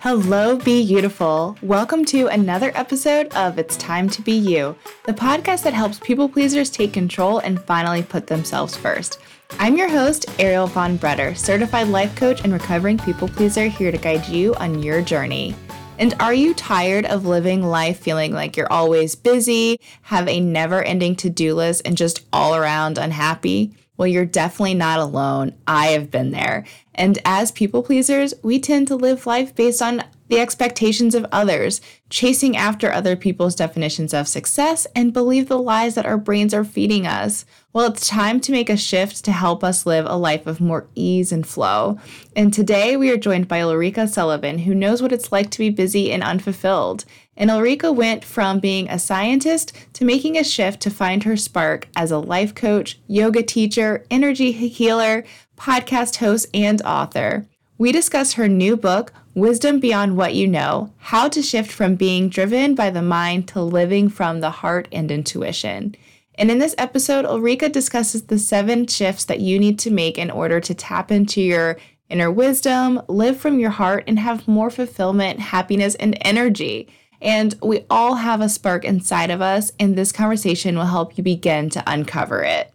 Hello, Be Beautiful. Welcome to another episode of It's Time to Be You, the podcast that helps people pleasers take control and finally put themselves first. I'm your host, Ariel Von Bretter, certified life coach and recovering people pleaser, here to guide you on your journey. And are you tired of living life feeling like you're always busy, have a never ending to do list, and just all around unhappy? Well, you're definitely not alone. I have been there. And as people pleasers, we tend to live life based on the expectations of others, chasing after other people's definitions of success, and believe the lies that our brains are feeding us. Well, it's time to make a shift to help us live a life of more ease and flow. And today we are joined by Ulrika Sullivan, who knows what it's like to be busy and unfulfilled. And Ulrika went from being a scientist to making a shift to find her spark as a life coach, yoga teacher, energy healer, podcast host, and author. We discuss her new book, Wisdom Beyond What You Know How to Shift from Being Driven by the Mind to Living from the Heart and Intuition. And in this episode, Ulrika discusses the seven shifts that you need to make in order to tap into your inner wisdom, live from your heart, and have more fulfillment, happiness, and energy. And we all have a spark inside of us, and this conversation will help you begin to uncover it.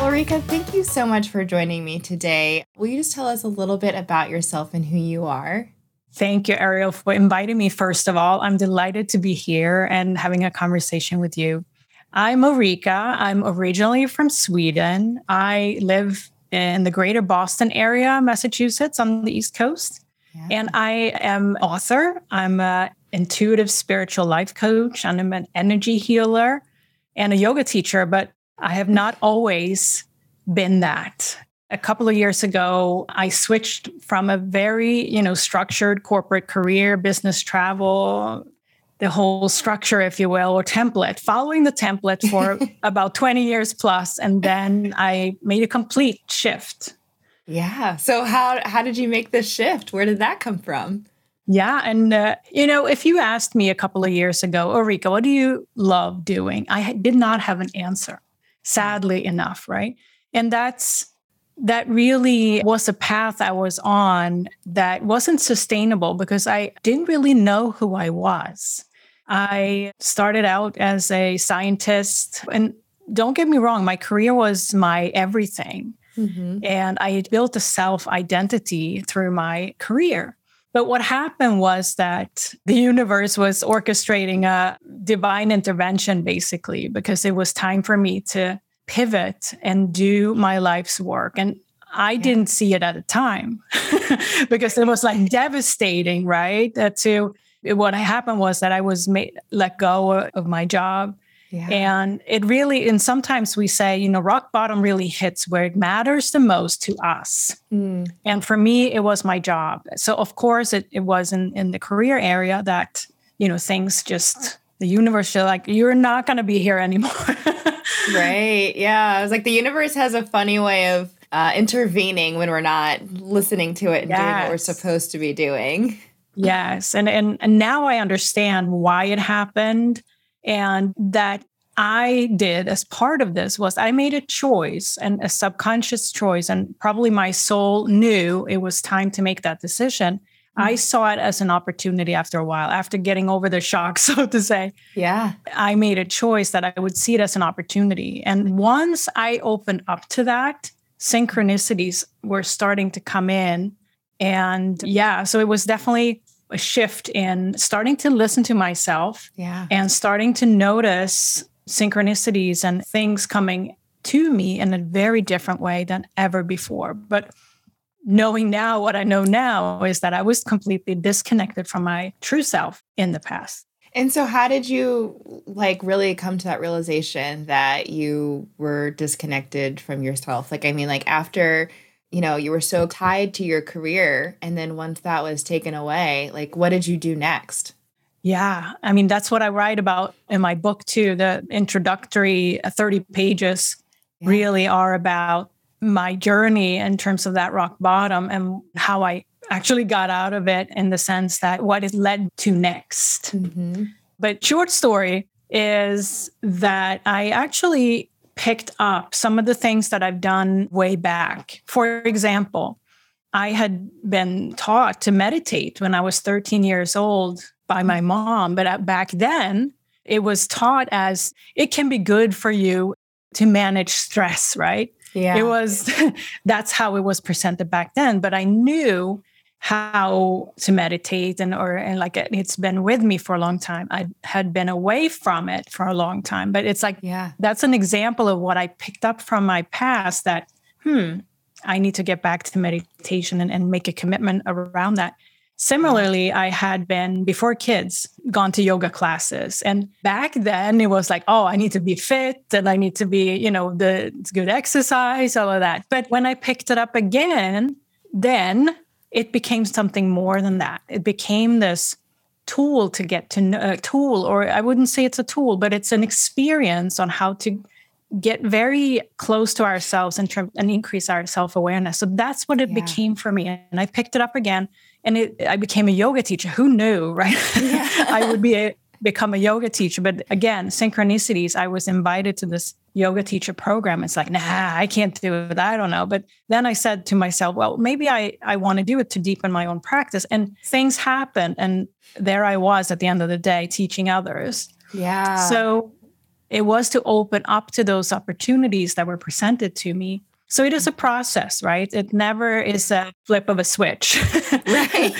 Ulrika, thank you so much for joining me today. Will you just tell us a little bit about yourself and who you are? Thank you, Ariel, for inviting me. First of all, I'm delighted to be here and having a conversation with you. I'm Ulrika. I'm originally from Sweden. I live in the greater Boston area, Massachusetts, on the East Coast. Yeah. And I am author. I'm an intuitive spiritual life coach. And I'm an energy healer and a yoga teacher, but I have not always been that. A couple of years ago, I switched from a very, you know, structured corporate career, business travel, the whole structure, if you will, or template, following the template for about 20 years plus, And then I made a complete shift. Yeah. So how how did you make this shift? Where did that come from? Yeah. And, uh, you know, if you asked me a couple of years ago, Ulrika, what do you love doing? I did not have an answer, sadly enough. Right. And that's, that really was a path I was on that wasn't sustainable because I didn't really know who I was. I started out as a scientist, and don't get me wrong, my career was my everything. Mm-hmm. And I built a self identity through my career. But what happened was that the universe was orchestrating a divine intervention, basically, because it was time for me to pivot and do my life's work. And I yeah. didn't see it at the time because it was like devastating, right? That to what happened was that I was made let go of my job. Yeah. And it really, and sometimes we say, you know, rock bottom really hits where it matters the most to us. Mm. And for me, it was my job. So, of course, it, it was in, in the career area that, you know, things just, the universe, like, you're not going to be here anymore. right. Yeah. I was like, the universe has a funny way of uh, intervening when we're not listening to it and yes. doing what we're supposed to be doing. Yes. And, and and now I understand why it happened and that I did as part of this was I made a choice and a subconscious choice and probably my soul knew it was time to make that decision mm-hmm. I saw it as an opportunity after a while, after getting over the shock, so to say. Yeah. I made a choice that I would see it as an opportunity. And once I opened up to that, synchronicities were starting to come in. And yeah, so it was definitely a shift in starting to listen to myself yeah. and starting to notice synchronicities and things coming to me in a very different way than ever before. But knowing now what I know now is that I was completely disconnected from my true self in the past. And so how did you like really come to that realization that you were disconnected from yourself? Like I mean like after you know, you were so tied to your career and then once that was taken away, like what did you do next? Yeah, I mean that's what I write about in my book too. The introductory uh, 30 pages yeah. really are about my journey in terms of that rock bottom and how I actually got out of it in the sense that what it led to next. Mm-hmm. But short story is that I actually picked up some of the things that I've done way back. For example, I had been taught to meditate when I was 13 years old by my mom, but uh, back then it was taught as it can be good for you to manage stress, right? Yeah. It was that's how it was presented back then, but I knew how to meditate and or and like it's been with me for a long time. I had been away from it for a long time but it's like yeah. that's an example of what i picked up from my past that hmm i need to get back to meditation and, and make a commitment around that. Similarly i had been before kids gone to yoga classes. And back then it was like oh i need to be fit and i need to be you know the good exercise all of that. But when i picked it up again then it became something more than that. It became this tool to get to know a uh, tool, or I wouldn't say it's a tool, but it's an experience on how to get very close to ourselves and, and increase our self awareness. So that's what it yeah. became for me. And I picked it up again and it, I became a yoga teacher. Who knew, right? Yeah. I would be a, become a yoga teacher. But again, synchronicities, I was invited to this yoga teacher program. It's like, nah, I can't do it. I don't know. But then I said to myself, well, maybe I, I want to do it to deepen my own practice. And things happened. And there I was at the end of the day teaching others. Yeah. So it was to open up to those opportunities that were presented to me. So it is a process, right? It never is a flip of a switch. right.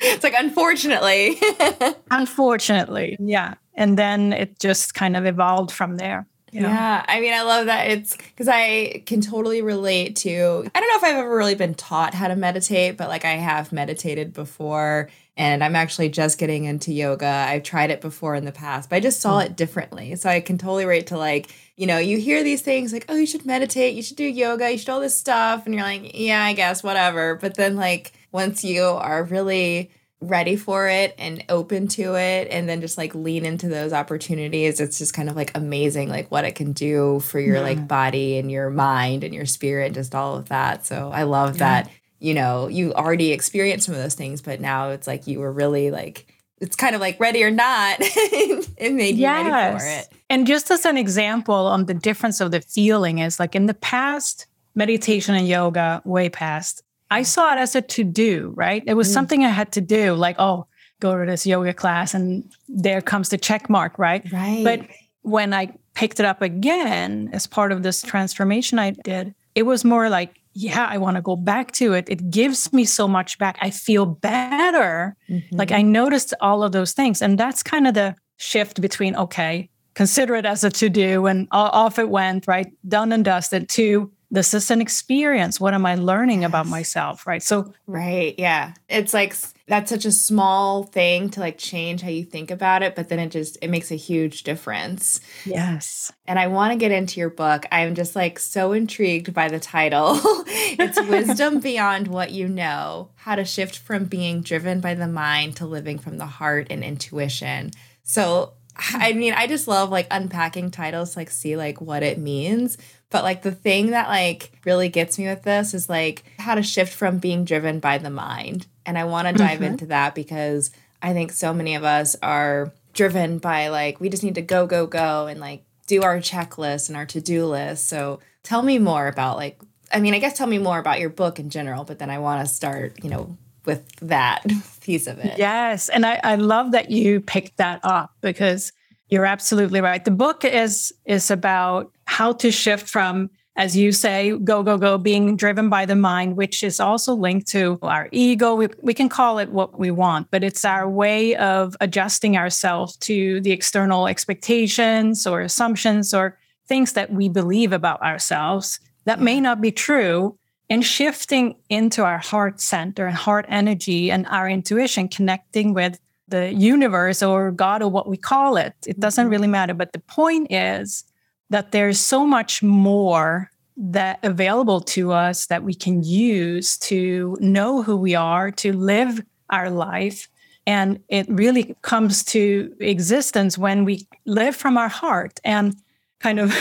it's like, unfortunately. unfortunately. Yeah. And then it just kind of evolved from there. Yeah. I mean, I love that. It's because I can totally relate to. I don't know if I've ever really been taught how to meditate, but like I have meditated before and I'm actually just getting into yoga. I've tried it before in the past, but I just saw mm. it differently. So I can totally relate to like, you know, you hear these things like, oh, you should meditate, you should do yoga, you should all this stuff. And you're like, yeah, I guess, whatever. But then, like, once you are really ready for it and open to it and then just like lean into those opportunities it's just kind of like amazing like what it can do for your yeah. like body and your mind and your spirit just all of that so i love yeah. that you know you already experienced some of those things but now it's like you were really like it's kind of like ready or not it made you yes. ready for it and just as an example on the difference of the feeling is like in the past meditation and yoga way past I saw it as a to do, right? It was mm. something I had to do, like, oh, go to this yoga class and there comes the check mark, right? Right. But when I picked it up again as part of this transformation I did, it was more like, yeah, I want to go back to it. It gives me so much back. I feel better. Mm-hmm. Like I noticed all of those things. And that's kind of the shift between, okay, consider it as a to do and off it went, right? Done and dusted to this is an experience. What am i learning yes. about myself right? So right yeah. It's like that's such a small thing to like change how you think about it but then it just it makes a huge difference. Yes. And i want to get into your book. I'm just like so intrigued by the title. It's wisdom beyond what you know how to shift from being driven by the mind to living from the heart and intuition. So I mean, I just love like unpacking titles, like see like what it means. But like the thing that like really gets me with this is like how to shift from being driven by the mind. And I want to dive mm-hmm. into that because I think so many of us are driven by like we just need to go go go and like do our checklist and our to-do list. So tell me more about like I mean, I guess tell me more about your book in general, but then I want to start, you know, with that piece of it. Yes. And I, I love that you picked that up because you're absolutely right. The book is is about how to shift from as you say, go, go, go, being driven by the mind, which is also linked to our ego. We, we can call it what we want, but it's our way of adjusting ourselves to the external expectations or assumptions or things that we believe about ourselves that may not be true and shifting into our heart center and heart energy and our intuition, connecting with the universe or God or what we call it. It doesn't mm-hmm. really matter. But the point is that there's so much more that available to us that we can use to know who we are, to live our life. And it really comes to existence when we live from our heart and kind of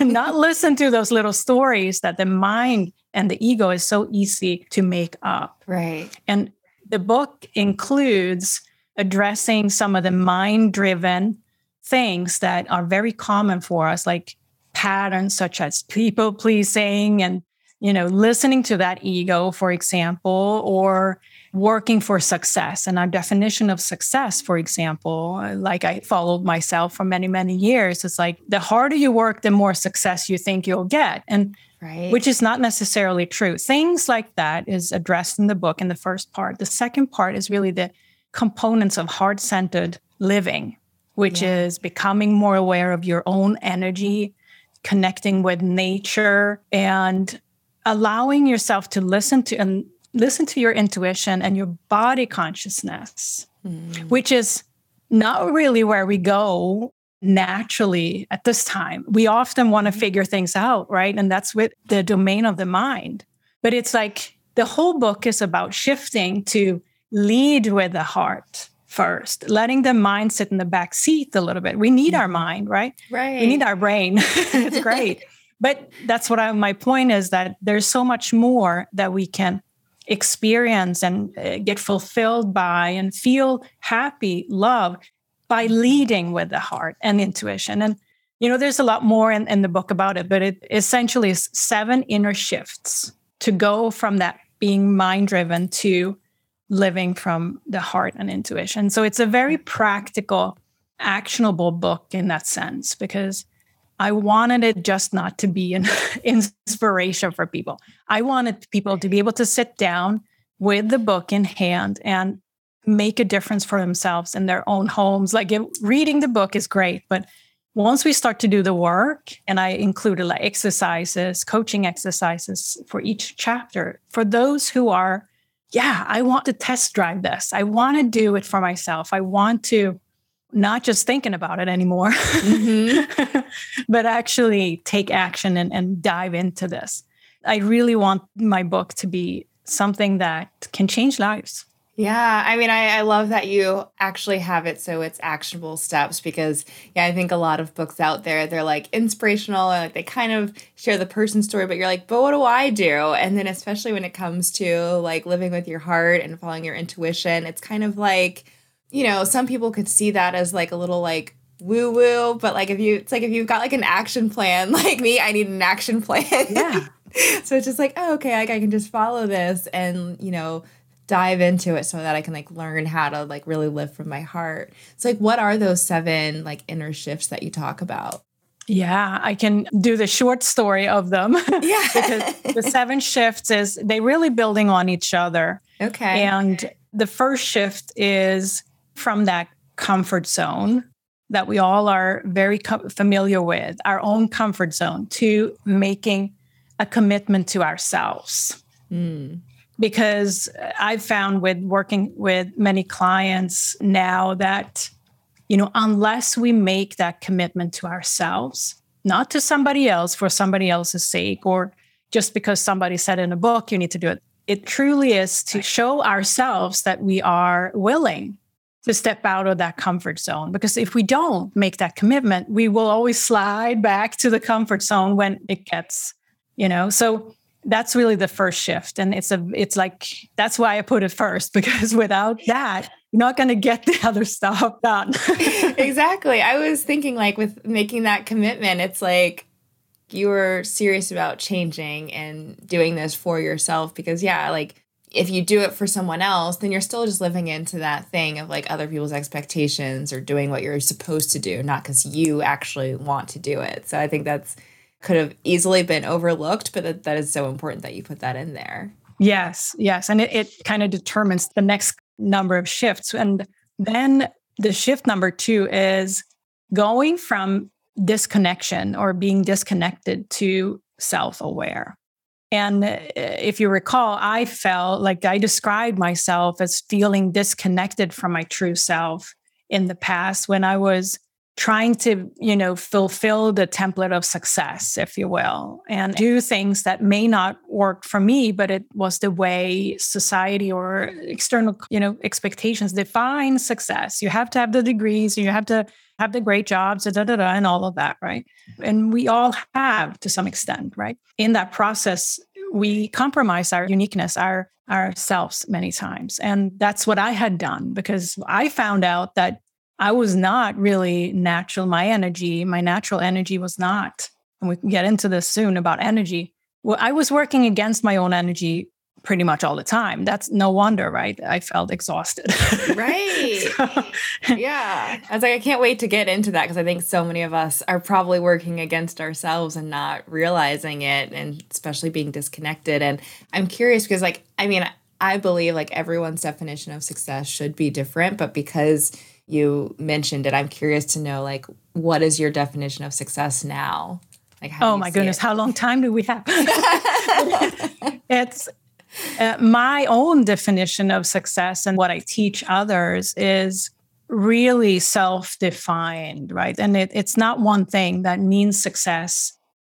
not listen to those little stories that the mind and the ego is so easy to make up. Right. And the book includes addressing some of the mind driven things that are very common for us, like patterns such as people pleasing and you know listening to that ego for example or working for success and our definition of success for example like i followed myself for many many years it's like the harder you work the more success you think you'll get and right. which is not necessarily true things like that is addressed in the book in the first part the second part is really the components of heart-centered living which yeah. is becoming more aware of your own energy connecting with nature and allowing yourself to listen to and listen to your intuition and your body consciousness, mm. which is not really where we go naturally at this time. We often want to mm-hmm. figure things out, right? And that's with the domain of the mind. But it's like the whole book is about shifting to lead with the heart first, letting the mind sit in the back seat a little bit. We need our mm-hmm. mind, right? Right. We need our brain. it's great. but that's what I, my point is that there's so much more that we can experience and uh, get fulfilled by and feel happy, love by leading with the heart and intuition. And, you know, there's a lot more in, in the book about it, but it essentially is seven inner shifts to go from that being mind driven to living from the heart and intuition. So it's a very practical, actionable book in that sense because I wanted it just not to be an inspiration for people. I wanted people to be able to sit down with the book in hand and make a difference for themselves in their own homes. Like reading the book is great, but once we start to do the work, and I included like exercises, coaching exercises for each chapter, for those who are, yeah, I want to test drive this. I want to do it for myself. I want to not just thinking about it anymore, mm-hmm. but actually take action and, and dive into this. I really want my book to be something that can change lives. Yeah, I mean, I, I love that you actually have it so it's actionable steps because, yeah, I think a lot of books out there, they're like inspirational and like they kind of share the person story, but you're like, but what do I do? And then, especially when it comes to like living with your heart and following your intuition, it's kind of like, you know, some people could see that as like a little like woo woo, but like if you, it's like if you've got like an action plan, like me, I need an action plan. Yeah. so it's just like, oh, okay, like I can just follow this and, you know, dive into it so that I can like learn how to like really live from my heart. So like what are those seven like inner shifts that you talk about? Yeah, I can do the short story of them. Yeah. because the seven shifts is they really building on each other. Okay. And the first shift is from that comfort zone that we all are very co- familiar with, our own comfort zone, to making a commitment to ourselves. Mm. Because I've found with working with many clients now that, you know, unless we make that commitment to ourselves, not to somebody else for somebody else's sake, or just because somebody said in a book, you need to do it. It truly is to show ourselves that we are willing to step out of that comfort zone. Because if we don't make that commitment, we will always slide back to the comfort zone when it gets, you know, so that's really the first shift. And it's a, it's like, that's why I put it first, because without that, you're not going to get the other stuff done. exactly. I was thinking like with making that commitment, it's like, you were serious about changing and doing this for yourself because yeah like if you do it for someone else, then you're still just living into that thing of like other people's expectations or doing what you're supposed to do, not because you actually want to do it. So I think that's could have easily been overlooked, but that, that is so important that you put that in there. Yes, yes. And it, it kind of determines the next number of shifts. And then the shift number two is going from disconnection or being disconnected to self aware. And uh, if you recall, I felt like I described myself as feeling disconnected from my true self in the past when I was trying to, you know, fulfill the template of success, if you will, and do things that may not work for me, but it was the way society or external, you know, expectations define success. You have to have the degrees, you have to have the great jobs, da, da, da, and all of that, right? And we all have to some extent, right? In that process, we compromise our uniqueness, our ourselves many times. And that's what I had done because I found out that I was not really natural. My energy, my natural energy was not and we can get into this soon about energy. Well, I was working against my own energy pretty much all the time. That's no wonder, right? I felt exhausted. right. so. Yeah. I was like, I can't wait to get into that because I think so many of us are probably working against ourselves and not realizing it and especially being disconnected. And I'm curious because, like, I mean, I believe like everyone's definition of success should be different, but because you mentioned it, I'm curious to know like what is your definition of success now? Like, oh my goodness, it? how long time do we have? it's uh, my own definition of success and what I teach others is really self defined, right? And it, it's not one thing that means success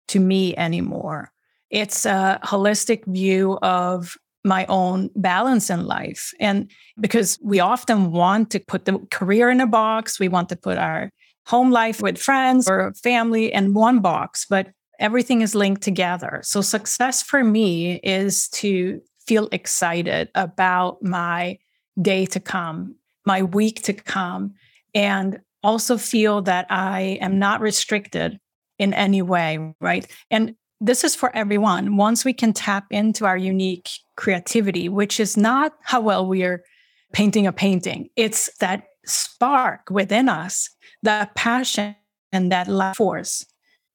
to me anymore. It's a holistic view of my own balance in life. And because we often want to put the career in a box, we want to put our home life with friends or family in one box, but everything is linked together. So, success for me is to feel excited about my day to come, my week to come, and also feel that I am not restricted in any way, right? And this is for everyone. Once we can tap into our unique creativity, which is not how well we are painting a painting, it's that spark within us, that passion and that force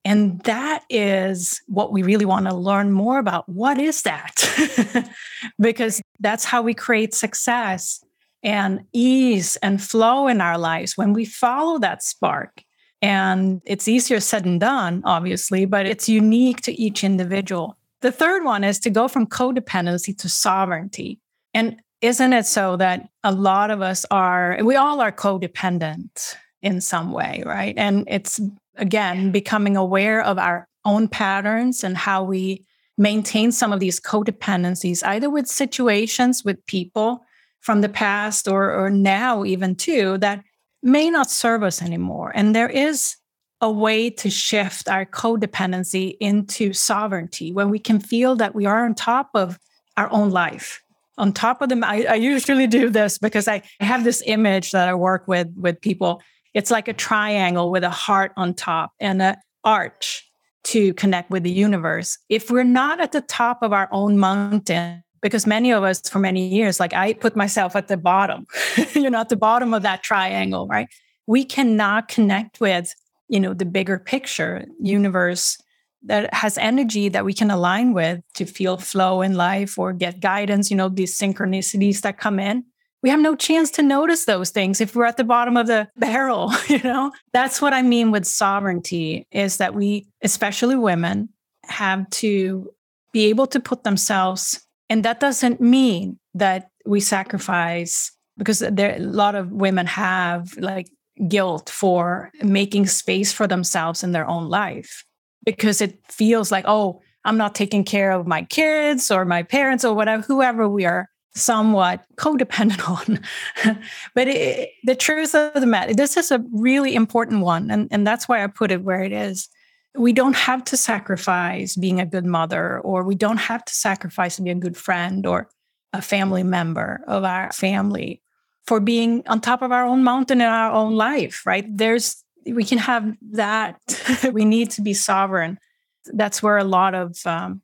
and that is what we really want to learn more about. What is that? because that's how we create success and ease and flow in our lives when we follow that spark. And it's easier said than done, obviously, but it's unique to each individual. The third one is to go from codependency to sovereignty. And isn't it so that a lot of us are, we all are codependent in some way, right? And it's again, becoming aware of our own patterns and how we maintain some of these codependencies, either with situations, with people from the past or, or now, even too, that may not serve us anymore. And there is a way to shift our codependency into sovereignty when we can feel that we are on top of our own life on top of them I, I, usually do this because I have this image that i work with with people it's like a triangle with a heart on top and an arch to connect with the universe. If we're not at the top of our own mountain, because many of us for many years, like I put myself at the bottom, you know, at the bottom of that triangle, right? We cannot connect with, you know, the bigger picture universe that has energy that we can align with to feel flow in life or get guidance, you know, these synchronicities that come in we have no chance to notice those things if we're at the bottom of the barrel you know? That's what i mean with sovereignty is that we especially women have to be able to put themselves and that doesn't mean that we sacrifice because there a lot of women have like guilt for making space for themselves in their own life because it feels like oh i'm not taking care of my kids or my parents or whatever whoever we are somewhat codependent on. but it, the truth of the matter, this is a really important one. And, and that's why I put it where it is. We don't have to sacrifice being a good mother, or we don't have to sacrifice being a good friend or a family member of our family for being on top of our own mountain in our own life, right? There's, we can have that. we need to be sovereign. That's where a lot of um,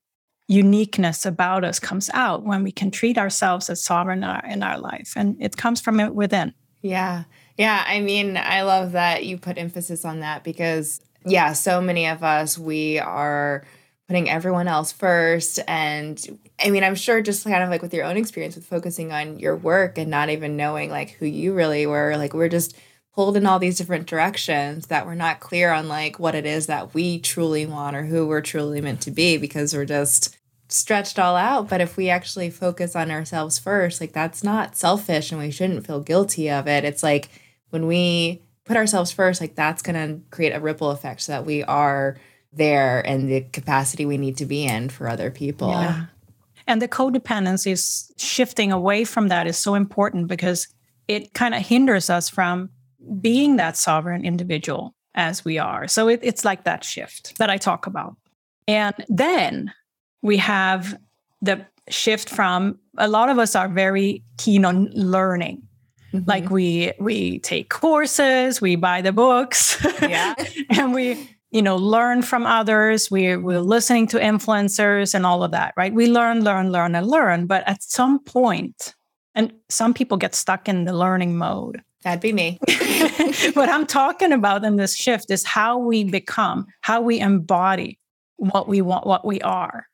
uniqueness about us comes out when we can treat ourselves as sovereign in our, in our life. And it comes from within. Yeah. Yeah. I mean, I love that you put emphasis on that because, yeah, so many of us, we are putting everyone else first. And I mean, I'm sure just kind of like with your own experience with focusing on your work and not even knowing like who you really were, like we're just pulled in all these different directions that we're not clear on like what it is that we truly want or who we're truly meant to be because we're just stretched all out. But if we actually focus on ourselves first like that's not selfish and we shouldn't feel guilty of it. It's like when we put ourselves first like that's going to create a ripple effect so that we are there and the capacity we need to be in for other people. Yeah. and the codependence is shifting away from that is so important because it kind of hinders us from being that sovereign individual as we are. So it, it's like that shift that I talk about. And then we have the shift from a lot of us are very keen on learning. Mm-hmm. Like we we take courses, we buy the books, yeah. and we you know, learn from others. We're, we're listening to influencers and all of that, right? We learn, learn, learn, and learn. But at some point, and some people get stuck in the learning mode. That'd be me. what I'm talking about in this shift is how we become, how we embody what we want, what we are.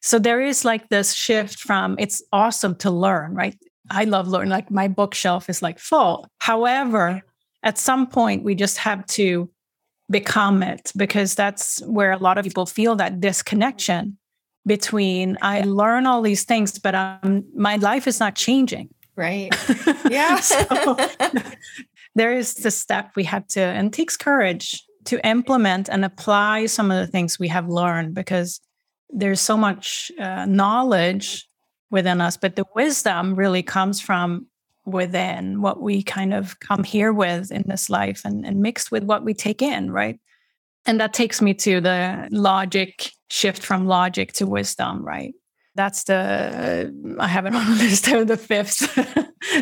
So there is like this shift from it's awesome to learn, right? I love learning. Like my bookshelf is like full. However, at some point we just have to become it because that's where a lot of people feel that disconnection between I learn all these things, but um, my life is not changing. Right. Yeah. so, there is the step we have to, and takes courage to implement and apply some of the things we have learned because there's so much uh, knowledge within us, but the wisdom really comes from within what we kind of come here with in this life and, and mixed with what we take in, right? And that takes me to the logic shift from logic to wisdom, right? That's the I have it on the list of the fifth,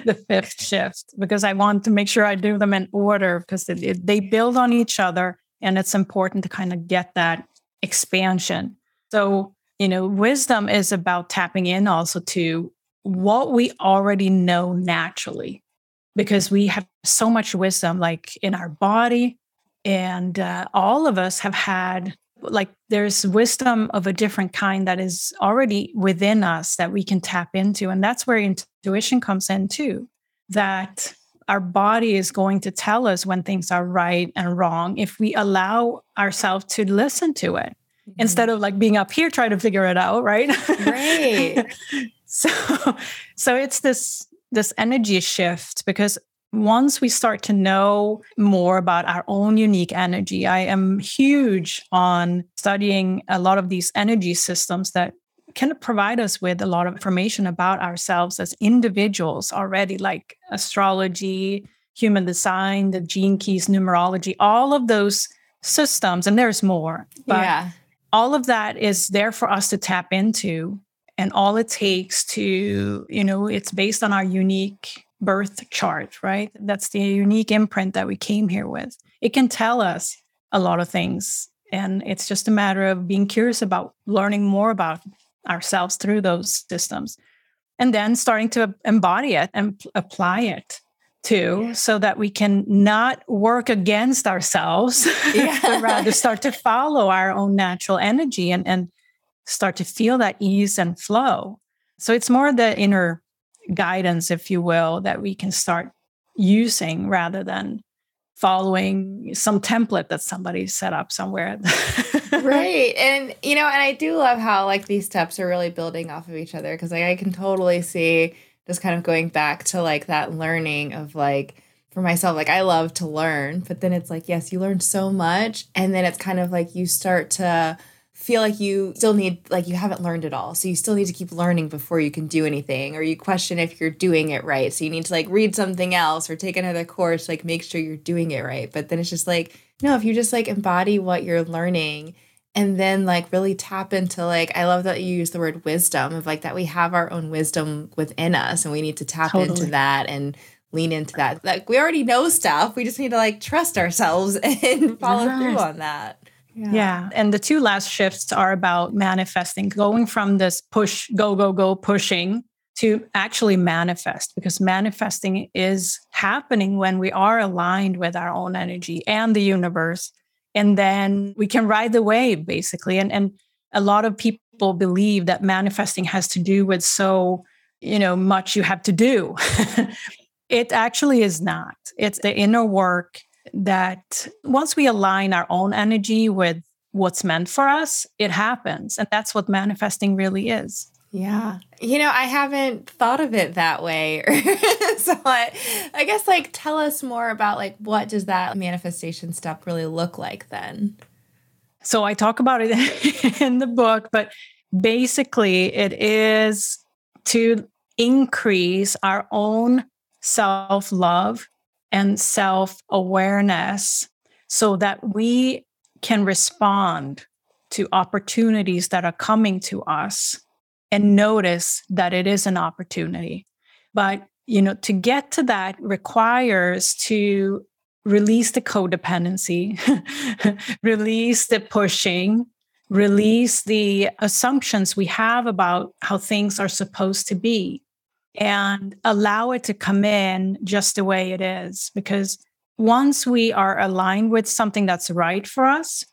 the fifth shift because I want to make sure I do them in order because they build on each other, and it's important to kind of get that expansion. So you know, wisdom is about tapping in also to what we already know naturally because we have so much wisdom like in our body and uh, all of us have had like there's wisdom of a different kind that is already within us that we can tap into and that's where intuition comes in too that our body is going to tell us when things are right and wrong if we allow ourselves to listen to it mm-hmm. instead of like being up here trying to figure it out right right so so it's this this energy shift because once we start to know more about our own unique energy, I am huge on studying a lot of these energy systems that can provide us with a lot of information about ourselves as individuals already, like astrology, human design, the gene keys, numerology, all of those systems. And there's more. But yeah. all of that is there for us to tap into. And all it takes to, you know, it's based on our unique birth chart, right? That's the unique imprint that we came here with. It can tell us a lot of things. And it's just a matter of being curious about learning more about ourselves through those systems and then starting to embody it and apply it too so that we can not work against ourselves yeah. but rather start to follow our own natural energy and, and start to feel that ease and flow so it's more the inner guidance, if you will, that we can start using rather than following some template that somebody set up somewhere. right. And you know, and I do love how like these steps are really building off of each other because like I can totally see just kind of going back to like that learning of like for myself like I love to learn, but then it's like yes, you learn so much and then it's kind of like you start to feel like you still need like you haven't learned it all so you still need to keep learning before you can do anything or you question if you're doing it right so you need to like read something else or take another course like make sure you're doing it right but then it's just like no if you just like embody what you're learning and then like really tap into like I love that you use the word wisdom of like that we have our own wisdom within us and we need to tap totally. into that and lean into that. Like we already know stuff. We just need to like trust ourselves and follow yes. through on that. Yeah. yeah. And the two last shifts are about manifesting, going from this push, go, go, go, pushing to actually manifest because manifesting is happening when we are aligned with our own energy and the universe. And then we can ride the wave basically. And, and a lot of people believe that manifesting has to do with so, you know, much you have to do. it actually is not. It's the inner work that once we align our own energy with what's meant for us, it happens. And that's what manifesting really is. Yeah. You know, I haven't thought of it that way. so I, I guess like tell us more about like what does that manifestation step really look like then? So I talk about it in the book, but basically it is to increase our own self-love and self awareness so that we can respond to opportunities that are coming to us and notice that it is an opportunity. But, you know, to get to that requires to release the codependency, release the pushing, release the assumptions we have about how things are supposed to be, and allow it to come in just the way it is. Because once we are aligned with something that's right for us,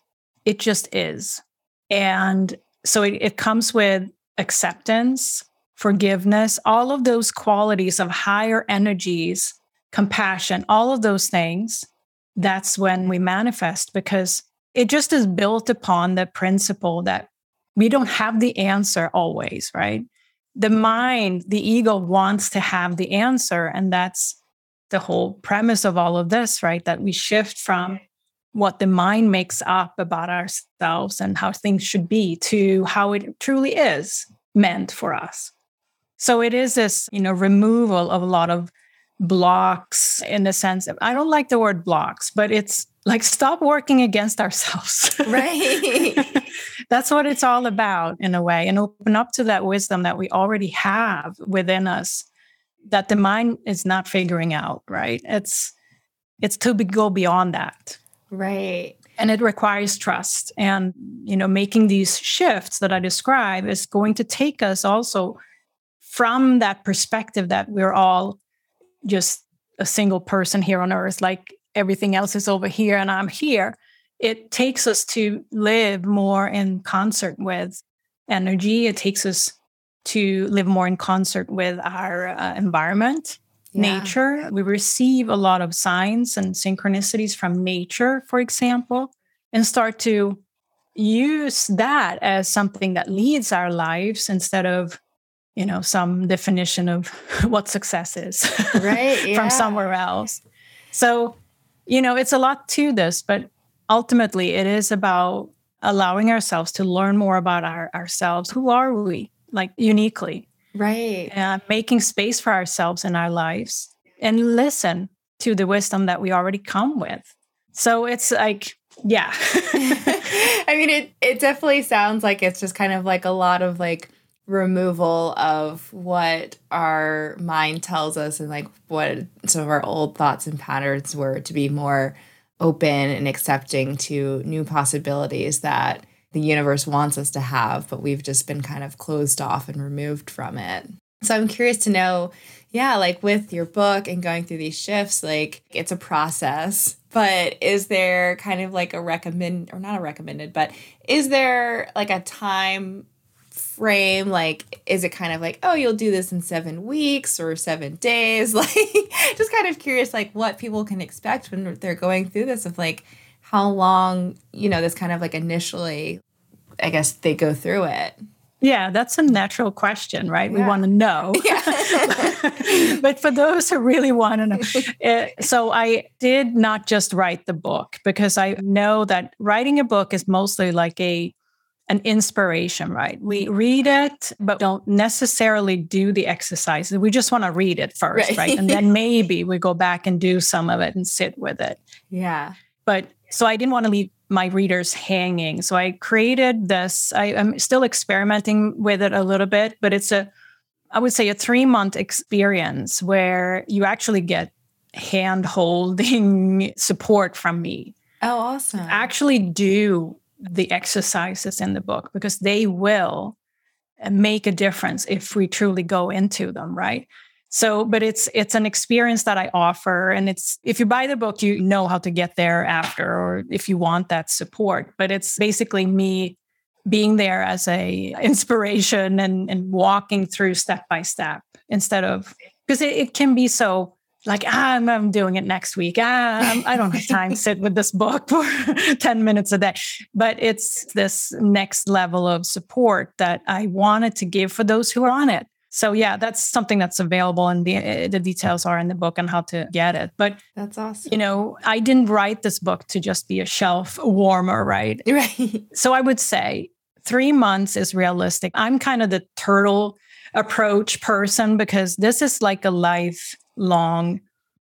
it just is. And so it, it comes with acceptance, forgiveness, all of those qualities of higher energies, compassion, all of those things. That's when we manifest because it just is built upon the principle that we don't have the answer always, right? The mind, the ego wants to have the answer. And that's the whole premise of all of this, right? That we shift from what the mind makes up about ourselves and how things should be to how it truly is meant for us. So it is this, you know, removal of a lot of blocks in the sense of I don't like the word blocks, but it's like stop working against ourselves. Right. That's what it's all about in a way and open up to that wisdom that we already have within us that the mind is not figuring out, right? It's it's to be, go beyond that. Right. And it requires trust. And, you know, making these shifts that I describe is going to take us also from that perspective that we're all just a single person here on earth, like everything else is over here and I'm here. It takes us to live more in concert with energy. It takes us to live more in concert with our uh, environment, yeah. nature. We receive a lot of signs and synchronicities from nature, for example, and start to use that as something that leads our lives instead of you know some definition of what success is right yeah. from somewhere else so you know it's a lot to this but ultimately it is about allowing ourselves to learn more about our, ourselves. Who are we like uniquely? Right. And making space for ourselves in our lives and listen to the wisdom that we already come with. So it's like yeah. I mean it it definitely sounds like it's just kind of like a lot of like removal of what our mind tells us and like what some of our old thoughts and patterns were to be more open and accepting to new possibilities that the universe wants us to have, but we've just been kind of closed off and removed from it. So I'm curious to know, yeah, like with your book and going through these shifts, like it's a process, but is there kind of like a recommend or not a recommended, but is there like a time frame like is it kind of like oh you'll do this in seven weeks or seven days like just kind of curious like what people can expect when they're going through this of like how long you know this kind of like initially i guess they go through it yeah that's a natural question right yeah. we want to know yeah. but for those who really want to know it, so i did not just write the book because i know that writing a book is mostly like a an inspiration, right? We read it, but don't necessarily do the exercises. We just want to read it first, right. right? And then maybe we go back and do some of it and sit with it. Yeah. But so I didn't want to leave my readers hanging. So I created this. I, am still experimenting with it a little bit, but it's a, I would say, a three month experience where you actually get hand holding support from me. Oh, awesome. Actually, do the exercises in the book because they will uh, make a difference if we truly go into them right? So but it's it's an experience that i offer and it's if you buy the book you know how to get there after or if you want that support but it's basically me being there as a inspiration and and walking through step by step instead of because it, it can be so like ah, I'm, I'm doing it next week. Ah, I'm, I do not have time to sit with this book for 10 minutes a day. But it's this next level of support that I wanted to give for those who are on it. So yeah, that's something that's available, and the eh, the details are in the book on how to get it. But that's awesome. You know, I didn't write this book to just be a shelf warmer, right? Right. So I would say three months is realistic. I'm kind of the turtle approach person because this is like a life long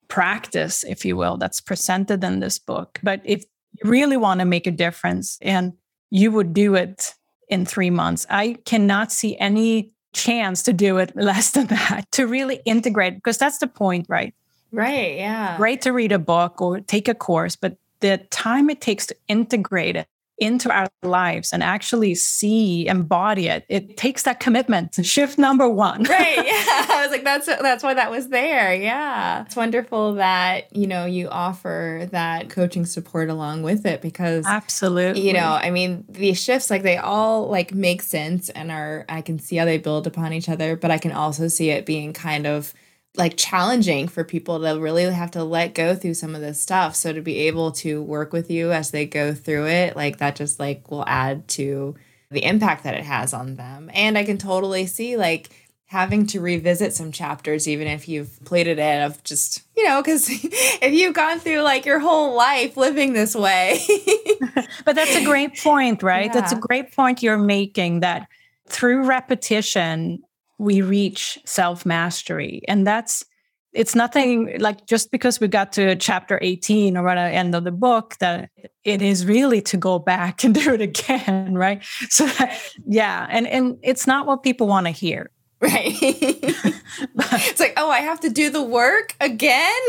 practice, if you will, that's presented in this book. But if you really want to make a difference and you would do it in three months, I cannot see any chance to do it less than that, to really integrate, because that's the point, right? Right. Yeah. Great to read a book or take a course, but the time it takes to integrate it into our lives and actually see embody it. It takes that commitment shift number one. Right. Yeah. I was like that's that's why that was there. Yeah. It's wonderful that you know you offer that coaching support along with it because absolutely. you know i mean these shifts like they all like make sense and are i can see how they build upon each other but i can also see it being kind of like challenging for people to really have to let go through some of this stuff. So to be able to work with you as they go through it, like that just like will add to the impact that it has on them. And I can totally see like having to revisit some chapters even if you've plated it of just, you know, cuz if you've gone through like your whole life living this way. but that's a great point, right? Yeah. That's a great point you're making that through repetition we reach self mastery. And that's, it's nothing like just because we got to chapter 18 or at the uh, end of the book that it is really to go back and do it again. Right. So, that, yeah. And, and it's not what people want to hear. Right. it's like, oh, I have to do the work again.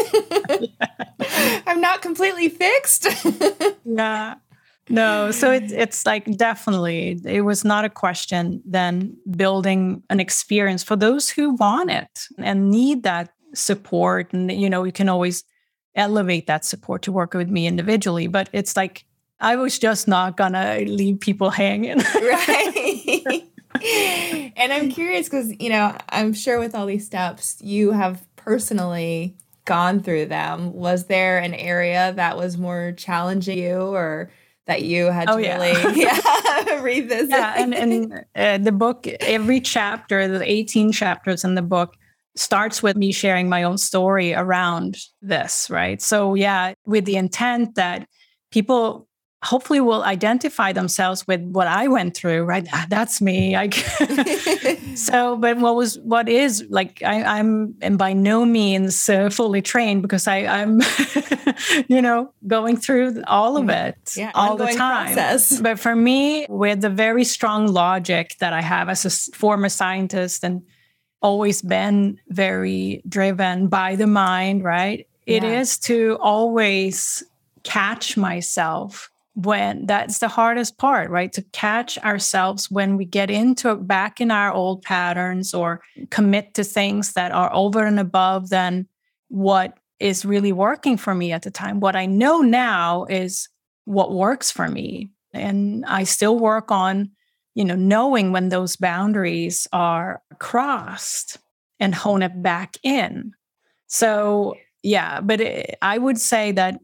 I'm not completely fixed. yeah no so it's it's like definitely it was not a question then building an experience for those who want it and need that support. And you know you can always elevate that support to work with me individually but it's like i was just not gonna leave people hanging. Right. And i'm curious because you know i'm sure with all these steps you have personally gone through them. Was there an area that was more challenging you or that you had oh, to yeah. really yeah, revisit. Yeah, and, and uh, the book, every chapter, the 18 chapters in the book, starts with me sharing my own story around this, right? So, yeah, with the intent that people hopefully will identify themselves with what I went through, right? Ah, that's me. I so, but what was what is like I, am am by no means uh, fully trained because I, I'm, you know, going through all of mm-hmm. it yeah, all the time. Process. But for me, with the very strong logic that I have as a former scientist and always been very driven by the mind, right? It yeah. is to always catch myself when that's the hardest part right? To catch ourselves when we get into back in our old patterns or commit to things that are over and above than what is really working for me at the time. What i know now is what works for me. And i still work on you know knowing when those boundaries are crossed and hone it back in. So yeah but it, i would say that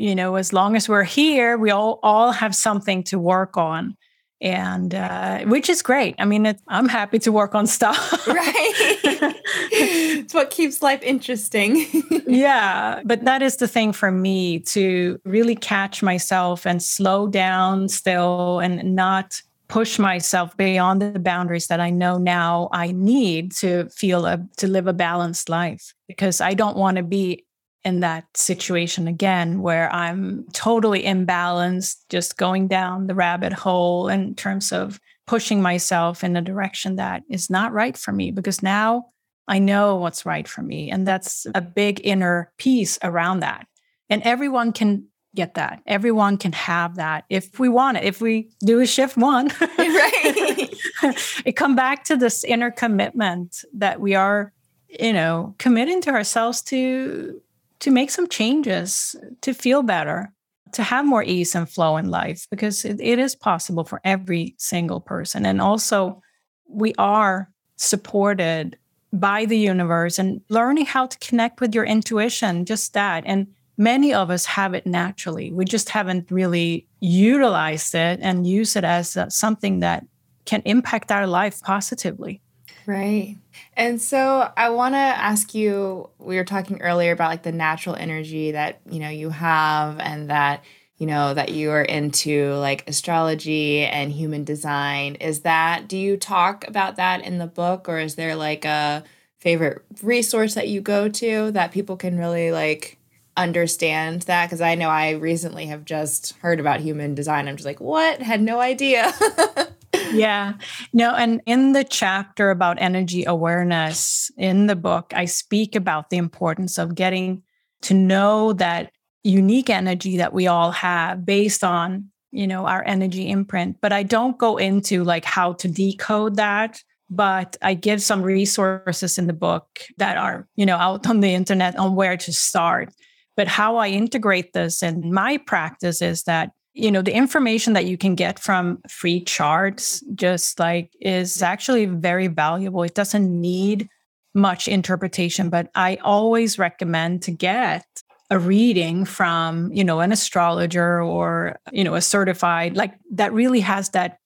you know as long as we're here we all all have something to work on. And uh, which is great. I mean it, i'm happy to work on stuff. Right. It's what keeps life interesting. Yeah but that is the thing for me to really catch myself and slow down still and not push myself beyond the boundaries that i know now i need to feel a to live a balanced life. Because i don't want to be in that situation again where I'm totally imbalanced, just going down the rabbit hole in terms of pushing myself in a direction that is not right for me because now I know what's right for me. And that's a big inner peace around that. And everyone can get that. Everyone can have that if we want it. If we do a shift one, right? it come back to this inner commitment that we are, you know, committing to ourselves to to make some changes to feel better, to have more ease and flow in life, because it, it is possible for every single person. And also, we are supported by the universe and learning how to connect with your intuition, just that. And many of us have it naturally. We just haven't really utilized it and use it as uh, something that can impact our life positively. Right. And so I want to ask you we were talking earlier about like the natural energy that, you know, you have and that, you know, that you are into like astrology and human design. Is that do you talk about that in the book or is there like a favorite resource that you go to that people can really like understand that because I know I recently have just heard about human design. I'm just like, what? Had no idea. yeah. No, and in the chapter about energy awareness in the book, I speak about the importance of getting to know that unique energy that we all have based on, you know, our energy imprint. But I don't go into like how to decode that but I give some resources in the book that are, you know, out on the internet on where to start. But how I integrate this in my practice is that, you know, the information that you can get from free charts just like is actually very valuable. It doesn't need much interpretation, but I always recommend to get a reading from, you know, an astrologer or, you know, a certified like that really has that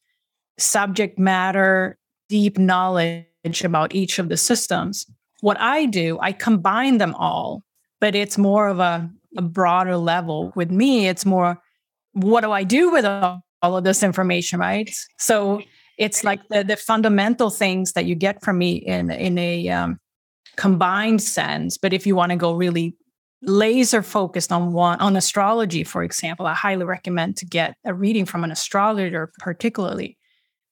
subject matter deep knowledge about each of the systems. What I do, I combine them all, but it's more of a, a broader level. With me, it's more what do I do with all, of this information, right? So it's like the, the fundamental things that you get from me in, in a um, combined sense. But if you want to go really laser focused on one on astrology for example i highly recommend to get a reading from an astrologer particularly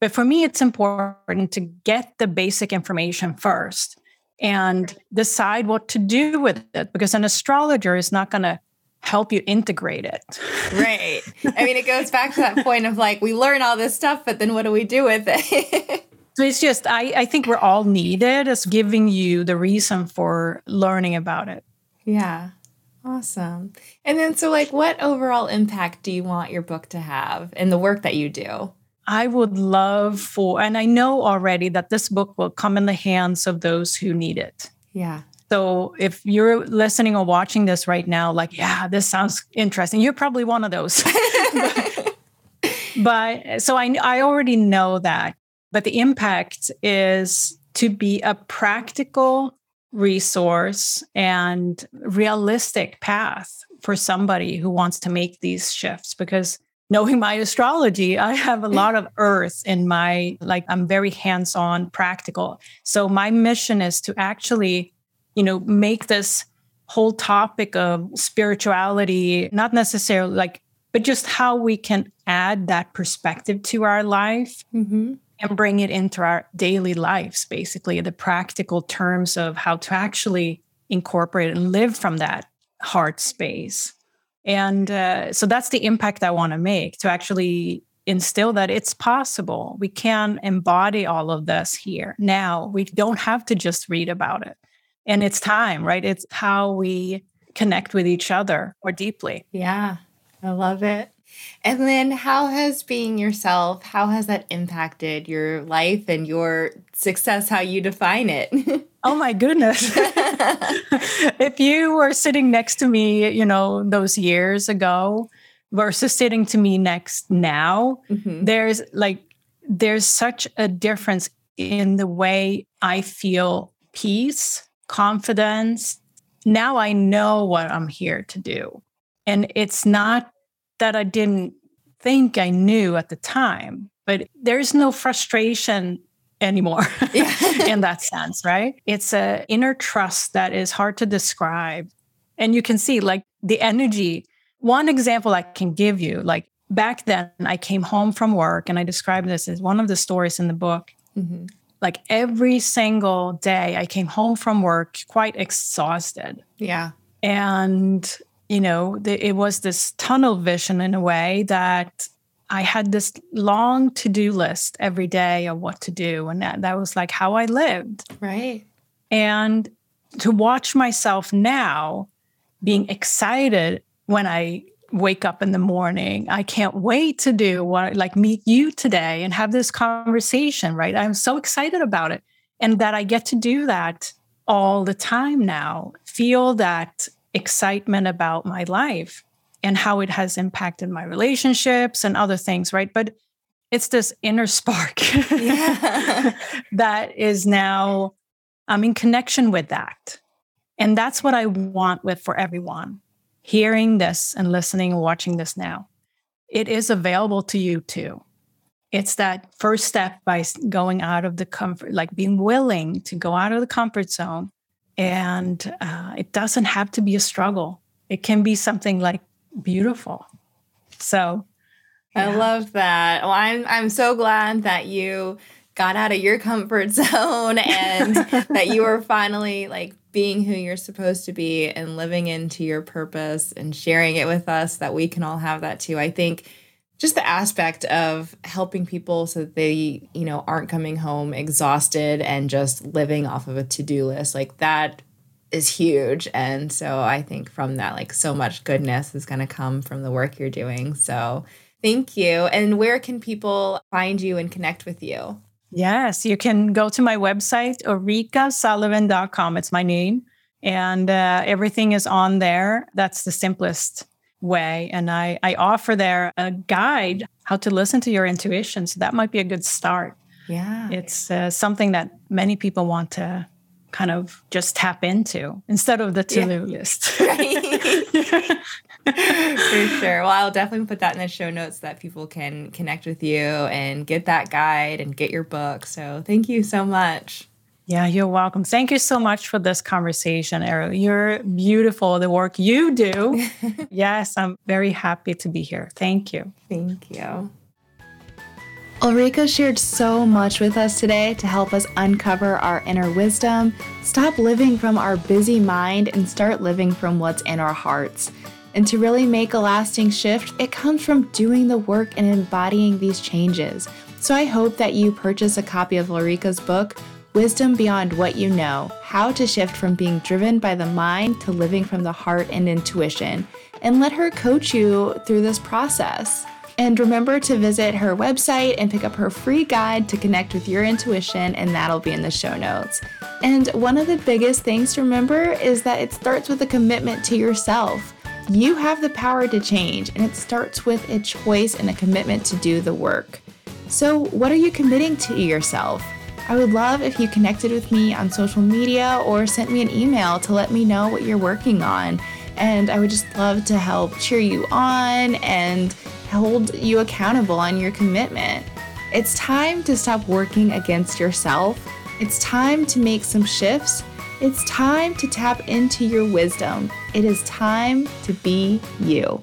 but for me, it's important to get the basic information first and decide what to do with it because an astrologer is not going to help you integrate it. right. I mean, it goes back to that point of like, we learn all this stuff, but then what do we do with it? so it's just, I, I think we're all needed as giving you the reason for learning about it. Yeah. Awesome. And then, so like, what overall impact do you want your book to have in the work that you do? I would love for, and I know already that this book will come in the hands of those who need it. Yeah. So if you're listening or watching this right now, like, yeah, this sounds interesting, you're probably one of those. but, so I, I already know that. But the impact is to be a practical resource and realistic path for somebody who wants to make these shifts because knowing my astrology, I have a lot of earth in my, like, I'm very hands on practical. So my mission is to actually, you know, make this whole topic of spirituality, not necessarily like, but just how we can add that perspective to our life mm-hmm. and bring it into our daily lives, basically, the practical terms of how to actually incorporate and live from that heart space. And uh, so that's the impact I want to make to actually instill that it's possible. We can embody all of this here now. We don't have to just read about it. And it's time, right? It's how we connect with each other more deeply. Yeah, I love it. And then how has being yourself, how has that impacted your life and your success, how you define it? Oh my goodness. if you were sitting next to me, you know, those years ago versus sitting to me next now, mm-hmm. there's like, there's such a difference in the way I feel peace, confidence. Now I know what I'm here to do. And it's not that I didn't think I knew at the time, but there's no frustration anymore in that sense, right? It's a inner trust that is hard to describe. And you can see like the energy. One example I can give you, like back then I came home from work and I described this as one of the stories in the book. Mm-hmm. Like every single day I came home from work quite exhausted. Yeah. And you know, the, it was this tunnel vision in a way that I had this long to do list every day of what to do. And that, that was like how I lived. Right. And to watch myself now being excited when I wake up in the morning. I can't wait to do what like meet you today and have this conversation, right? I'm so excited about it. And that I get to do that all the time now. Feel that excitement about my life and how it has impacted my relationships and other things, right? But it's this inner spark that is now I'm in connection with that. And that's what I want with for everyone. Hearing this and listening and watching this now. It is available to you too. It's that first step by going out of the comfort, like being willing to go out of the comfort zone. And uh, it doesn't have to be a struggle. It can be something like beautiful. So I love that. Well, I'm I'm so glad that you got out of your comfort zone and that you are finally like being who you're supposed to be and living into your purpose and sharing it with us that we can all have that too. I think just the aspect of helping people so that they, you know, aren't coming home exhausted and just living off of a to-do list. Like that is huge. And so I think from that like so much goodness is going to come from the work you're doing. So thank you. And where can people find you and connect with you? Yes, you can go to my website, ulrikasullivan.com. It's my name. And uh, everything is on there. That's the simplest way. And I, I offer there a guide how to listen to your intuition. So that might be a good start. Yeah. It's uh, something that many people want to kind of just tap into instead of the to do yeah. list. For sure. Well, I'll definitely put that in the show notes so that people can connect with you and get that guide and get your book. So thank you so much. Yeah, you're welcome. Thank you so much for this conversation, Ariel. You're beautiful, the work you do. yes, I'm very happy to be here. Thank you. Thank you. Ulrika shared so much with us today to help us uncover our inner wisdom, stop living from our busy mind, and start living from what's in our hearts. And to really make a lasting shift, it comes from doing the work and embodying these changes. So I hope that you purchase a copy of Ulrika's book, Wisdom Beyond What You Know How to Shift from Being Driven by the Mind to Living from the Heart and Intuition, and let her coach you through this process. And remember to visit her website and pick up her free guide to connect with your intuition, and that'll be in the show notes. And one of the biggest things to remember is that it starts with a commitment to yourself. You have the power to change, and it starts with a choice and a commitment to do the work. So, what are you committing to yourself? I would love if you connected with me on social media or sent me an email to let me know what you're working on. And I would just love to help cheer you on and hold you accountable on your commitment. It's time to stop working against yourself. It's time to make some shifts it's time to tap into your wisdom. It is time to be you.